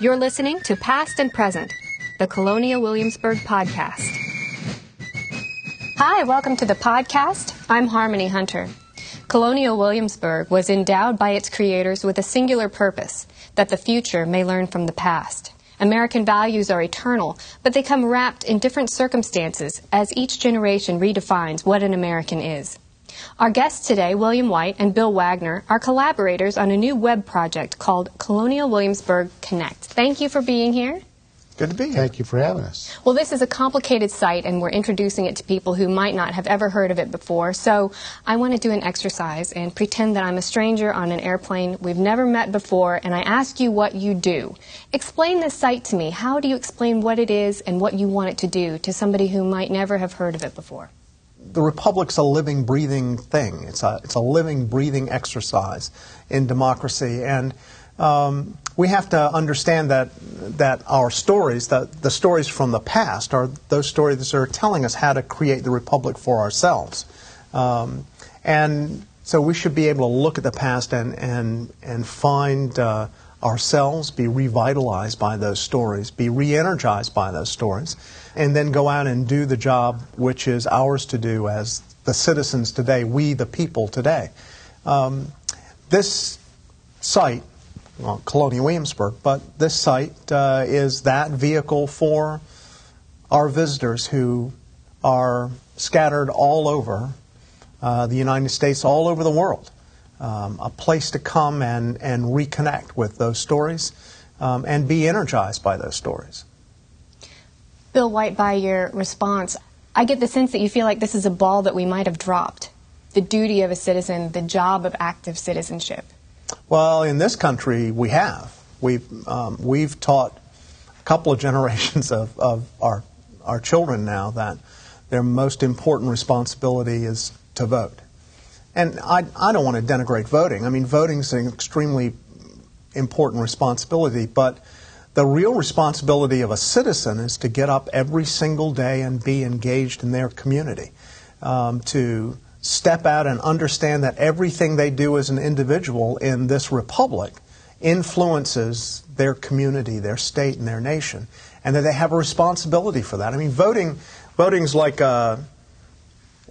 You're listening to Past and Present, the Colonial Williamsburg podcast. Hi, welcome to the podcast. I'm Harmony Hunter. Colonial Williamsburg was endowed by its creators with a singular purpose that the future may learn from the past. American values are eternal, but they come wrapped in different circumstances as each generation redefines what an American is. Our guests today, William White and Bill Wagner, are collaborators on a new web project called Colonial Williamsburg Connect. Thank you for being here. Good to be here. Thank you for having us. Well, this is a complicated site, and we're introducing it to people who might not have ever heard of it before. So I want to do an exercise and pretend that I'm a stranger on an airplane we've never met before, and I ask you what you do. Explain this site to me. How do you explain what it is and what you want it to do to somebody who might never have heard of it before? The republic's a living, breathing thing. It's a it's a living, breathing exercise in democracy, and um, we have to understand that that our stories, that the stories from the past, are those stories that are telling us how to create the republic for ourselves, um, and so we should be able to look at the past and and and find. Uh, ourselves, be revitalized by those stories, be re energized by those stories, and then go out and do the job which is ours to do as the citizens today, we the people today. Um, this site, well, Colonial Williamsburg, but this site uh, is that vehicle for our visitors who are scattered all over uh, the United States, all over the world. Um, a place to come and, and reconnect with those stories um, and be energized by those stories. Bill White, by your response, I get the sense that you feel like this is a ball that we might have dropped. The duty of a citizen, the job of active citizenship. Well, in this country, we have. We've, um, we've taught a couple of generations of, of our, our children now that their most important responsibility is to vote. And I, I don't want to denigrate voting. I mean, voting is an extremely important responsibility, but the real responsibility of a citizen is to get up every single day and be engaged in their community, um, to step out and understand that everything they do as an individual in this republic influences their community, their state, and their nation, and that they have a responsibility for that. I mean, voting voting's like a,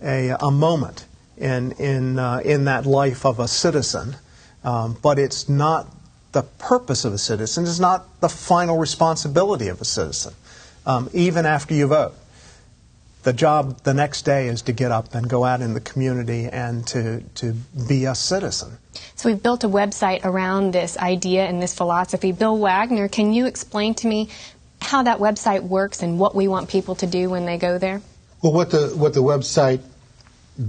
a, a moment in in uh, in that life of a citizen, um, but it's not the purpose of a citizen it's not the final responsibility of a citizen, um, even after you vote. The job the next day is to get up and go out in the community and to, to be a citizen. So we've built a website around this idea and this philosophy. Bill Wagner, can you explain to me how that website works and what we want people to do when they go there? Well, what the what the website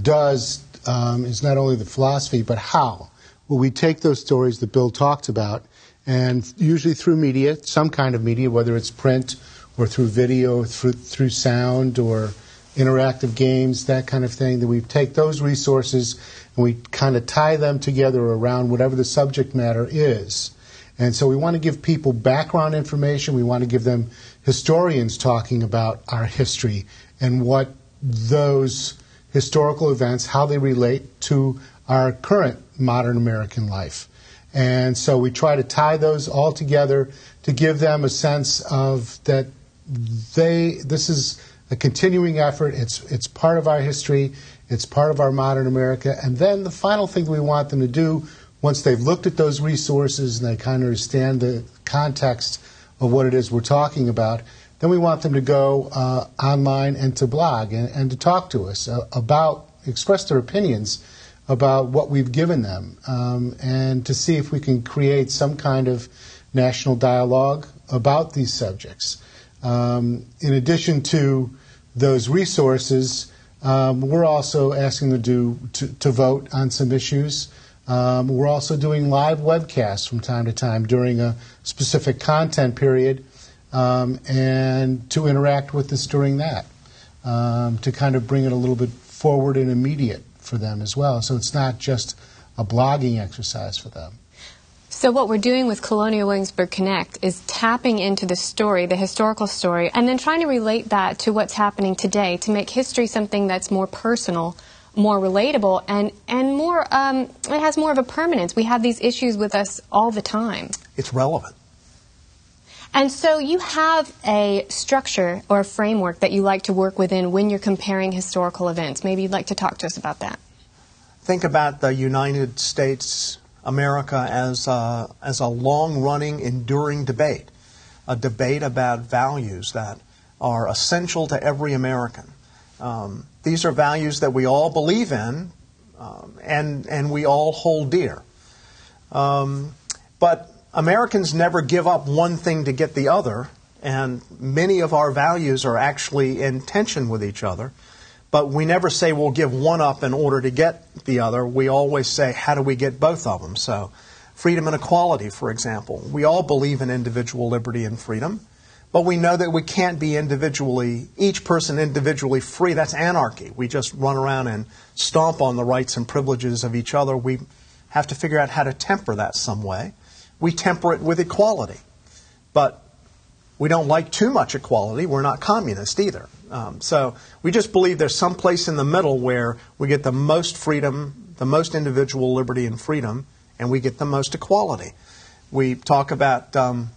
does um, is not only the philosophy, but how. Well, we take those stories that Bill talked about, and usually through media, some kind of media, whether it's print or through video, through, through sound or interactive games, that kind of thing, that we take those resources and we kind of tie them together around whatever the subject matter is. And so we want to give people background information. We want to give them historians talking about our history and what those historical events, how they relate to our current modern American life. And so we try to tie those all together to give them a sense of that they this is a continuing effort. It's it's part of our history. It's part of our modern America. And then the final thing we want them to do once they've looked at those resources and they kind of understand the context of what it is we're talking about, then we want them to go uh, online and to blog and, and to talk to us uh, about, express their opinions about what we've given them um, and to see if we can create some kind of national dialogue about these subjects. Um, in addition to those resources, um, we're also asking them to, to, to vote on some issues. Um, we're also doing live webcasts from time to time during a specific content period um, and to interact with us during that um, to kind of bring it a little bit forward and immediate for them as well. So it's not just a blogging exercise for them. So what we're doing with Colonial Williamsburg Connect is tapping into the story, the historical story, and then trying to relate that to what's happening today to make history something that's more personal, more relatable, and and more um, it has more of a permanence. We have these issues with us all the time. It's relevant. And so you have a structure or a framework that you like to work within when you're comparing historical events. Maybe you'd like to talk to us about that. Think about the United States, America, as a, as a long running, enduring debate, a debate about values that are essential to every American. Um, these are values that we all believe in um, and, and we all hold dear. Um, but Americans never give up one thing to get the other, and many of our values are actually in tension with each other. But we never say we'll give one up in order to get the other. We always say, how do we get both of them? So, freedom and equality, for example. We all believe in individual liberty and freedom, but we know that we can't be individually, each person individually free. That's anarchy. We just run around and stomp on the rights and privileges of each other. We have to figure out how to temper that some way. We temper it with equality. But we don't like too much equality. We're not communist either. Um, so we just believe there's some place in the middle where we get the most freedom, the most individual liberty and freedom, and we get the most equality. We talk about um,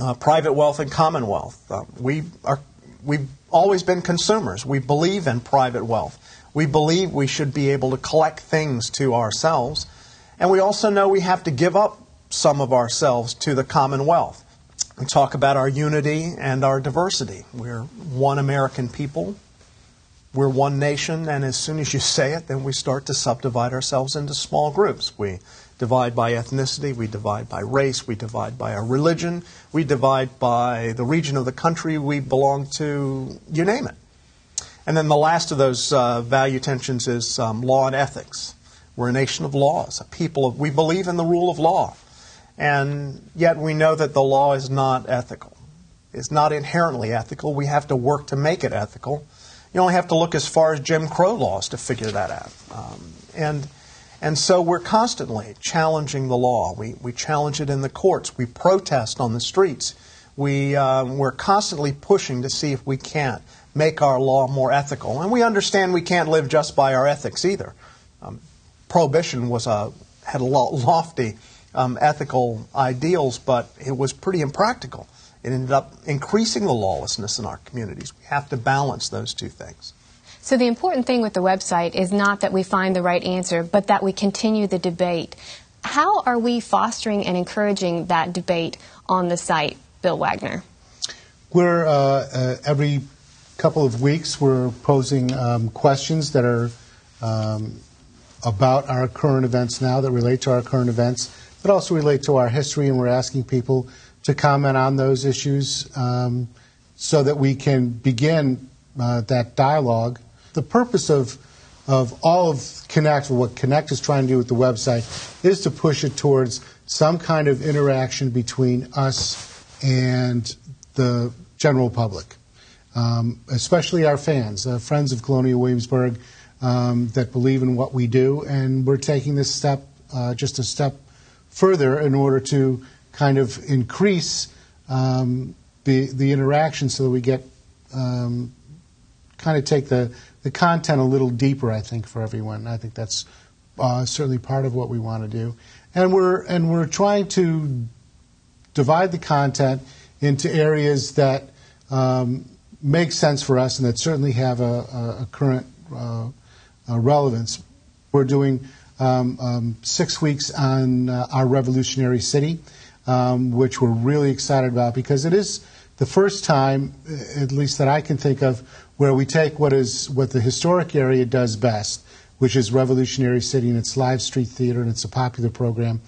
uh, private wealth and commonwealth. Uh, we are, we've always been consumers. We believe in private wealth. We believe we should be able to collect things to ourselves. And we also know we have to give up some of ourselves to the commonwealth. We talk about our unity and our diversity. We're one American people. We're one nation, and as soon as you say it, then we start to subdivide ourselves into small groups. We divide by ethnicity, we divide by race, we divide by our religion, we divide by the region of the country we belong to, you name it. And then the last of those uh, value tensions is um, law and ethics. We're a nation of laws, a people of, we believe in the rule of law. And yet we know that the law is not ethical. It's not inherently ethical. We have to work to make it ethical. You only have to look as far as Jim Crow laws to figure that out. Um, and, and so we're constantly challenging the law. We, we challenge it in the courts. We protest on the streets. We, um, we're constantly pushing to see if we can't make our law more ethical. And we understand we can't live just by our ethics either. Um, prohibition was a, had a lofty um, ethical ideals, but it was pretty impractical. It ended up increasing the lawlessness in our communities. We have to balance those two things. So, the important thing with the website is not that we find the right answer, but that we continue the debate. How are we fostering and encouraging that debate on the site, Bill Wagner? We're uh, uh, every couple of weeks we're posing um, questions that are um, about our current events now that relate to our current events but also relate to our history, and we're asking people to comment on those issues um, so that we can begin uh, that dialogue. The purpose of of all of Connect, what Connect is trying to do with the website, is to push it towards some kind of interaction between us and the general public, um, especially our fans, uh, friends of Colonial Williamsburg um, that believe in what we do. And we're taking this step, uh, just a step further in order to kind of increase um, the the interaction so that we get um, kind of take the the content a little deeper. I think for everyone, I think that's uh, certainly part of what we want to do, and we're and we're trying to divide the content into areas that um, make sense for us and that certainly have a, a, a current uh, a relevance. We're doing um, um, six weeks on uh, our revolutionary city, um, which we're really excited about because it is the first time, uh, at least that I can think of, where we take what is what the historic area does best, which is Revolutionary City and its live street theater and it's a popular program,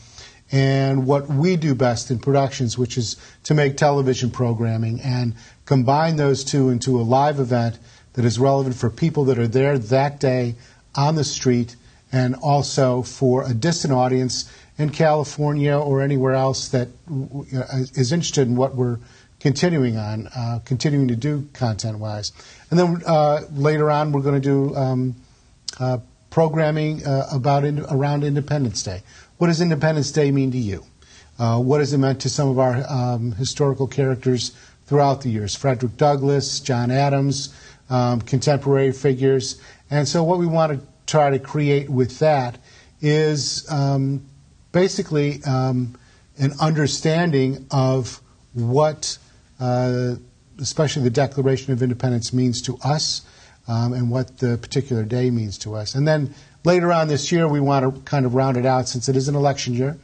and what we do best in productions, which is to make television programming and combine those two into a live event that is relevant for people that are there that day on the street and also for a distant audience in California or anywhere else that is interested in what we're continuing on, uh, continuing to do content wise. And then uh, later on, we're going to do um, uh, programming uh, about in, around Independence Day. What does Independence Day mean to you? Uh, what has it meant to some of our um, historical characters throughout the years? Frederick Douglass, John Adams, um, contemporary figures. And so, what we want to try to create with that is um, basically um, an understanding of what, uh, especially the Declaration of Independence, means to us um, and what the particular day means to us. And then later on this year, we want to kind of round it out since it is an election year,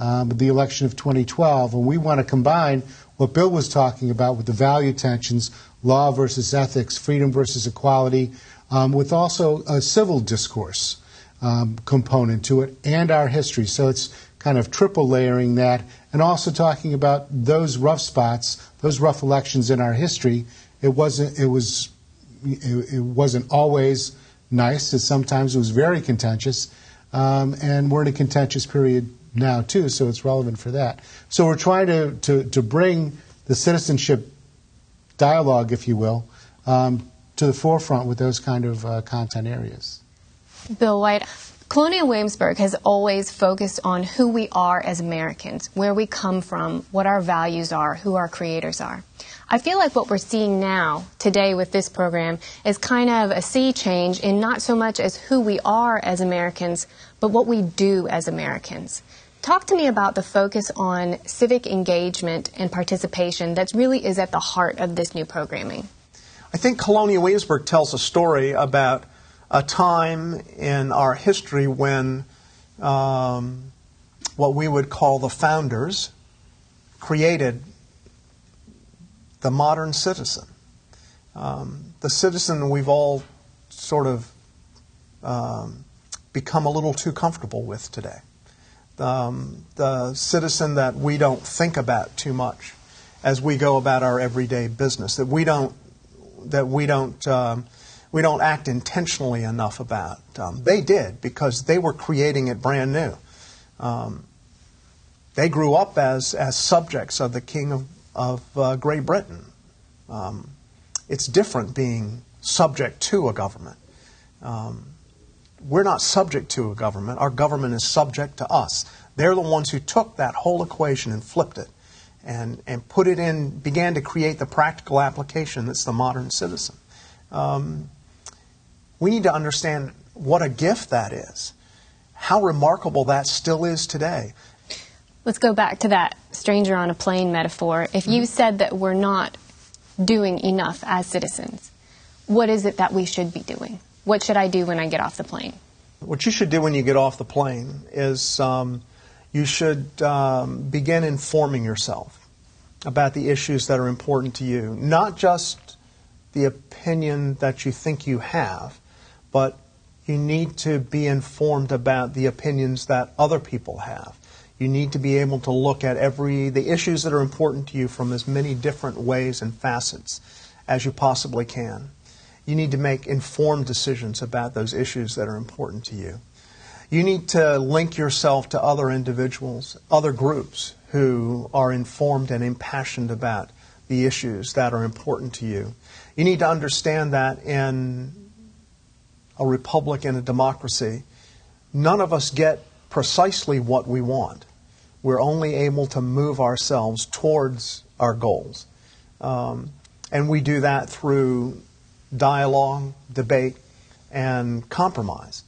um, the election of 2012, and we want to combine what Bill was talking about with the value tensions, law versus ethics, freedom versus equality, um, with also a civil discourse um, component to it and our history. So it's kind of triple layering that, and also talking about those rough spots, those rough elections in our history. It wasn't. It was. It, it wasn't always nice. It, sometimes it was very contentious, um, and we're in a contentious period now too. So it's relevant for that. So we're trying to to, to bring the citizenship dialogue, if you will, um, to the forefront with those kind of uh, content areas. Bill White, Colonial Williamsburg has always focused on who we are as Americans, where we come from, what our values are, who our creators are. I feel like what we're seeing now, today with this program, is kind of a sea change in not so much as who we are as Americans, but what we do as Americans. Talk to me about the focus on civic engagement and participation that really is at the heart of this new programming. I think Colonial Williamsburg tells a story about a time in our history when um, what we would call the founders created the modern citizen. Um, the citizen we've all sort of um, become a little too comfortable with today. Um, the citizen that we don't think about too much as we go about our everyday business, that we don't, that we don't um, we don't act intentionally enough about. Um, they did because they were creating it brand new. Um, they grew up as, as subjects of the King of, of uh, Great Britain. Um, it's different being subject to a government. Um, we're not subject to a government. Our government is subject to us. They're the ones who took that whole equation and flipped it and, and put it in, began to create the practical application that's the modern citizen. Um, we need to understand what a gift that is, how remarkable that still is today. Let's go back to that stranger on a plane metaphor. If you mm-hmm. said that we're not doing enough as citizens, what is it that we should be doing? What should I do when I get off the plane? What you should do when you get off the plane is um, you should um, begin informing yourself about the issues that are important to you, not just the opinion that you think you have, but you need to be informed about the opinions that other people have. You need to be able to look at every the issues that are important to you from as many different ways and facets as you possibly can. You need to make informed decisions about those issues that are important to you. You need to link yourself to other individuals, other groups who are informed and impassioned about the issues that are important to you. You need to understand that in a republic and a democracy, none of us get precisely what we want. We're only able to move ourselves towards our goals. Um, and we do that through dialogue, debate, and compromise.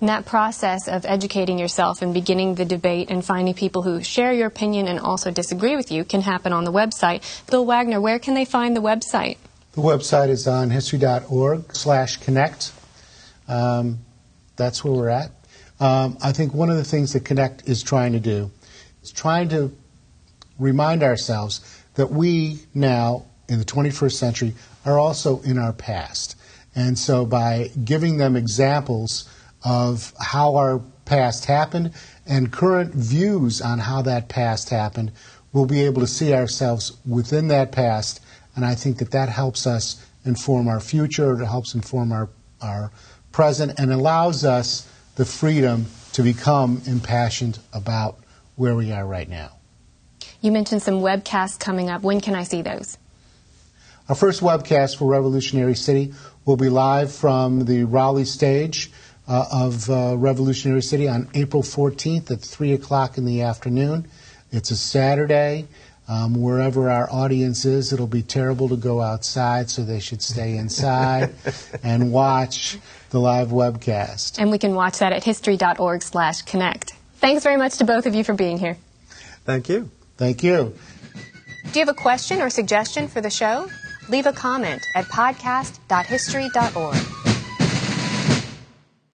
And that process of educating yourself and beginning the debate and finding people who share your opinion and also disagree with you can happen on the website. Bill Wagner, where can they find the website? The website is on history.org slash connect. Um, that's where we're at. Um, I think one of the things that Connect is trying to do is trying to remind ourselves that we now, in the 21st century, are also in our past. And so by giving them examples of how our past happened and current views on how that past happened, we'll be able to see ourselves within that past. And I think that that helps us inform our future, it helps inform our, our present and allows us the freedom to become impassioned about where we are right now. You mentioned some webcasts coming up. When can I see those? Our first webcast for Revolutionary City will be live from the Raleigh stage uh, of uh, Revolutionary City on April 14th at 3 o'clock in the afternoon. It's a Saturday. Um, wherever our audience is, it'll be terrible to go outside, so they should stay inside and watch the live webcast. And we can watch that at history.org slash connect. Thanks very much to both of you for being here. Thank you. Thank you. Do you have a question or suggestion for the show? Leave a comment at podcast.history.org.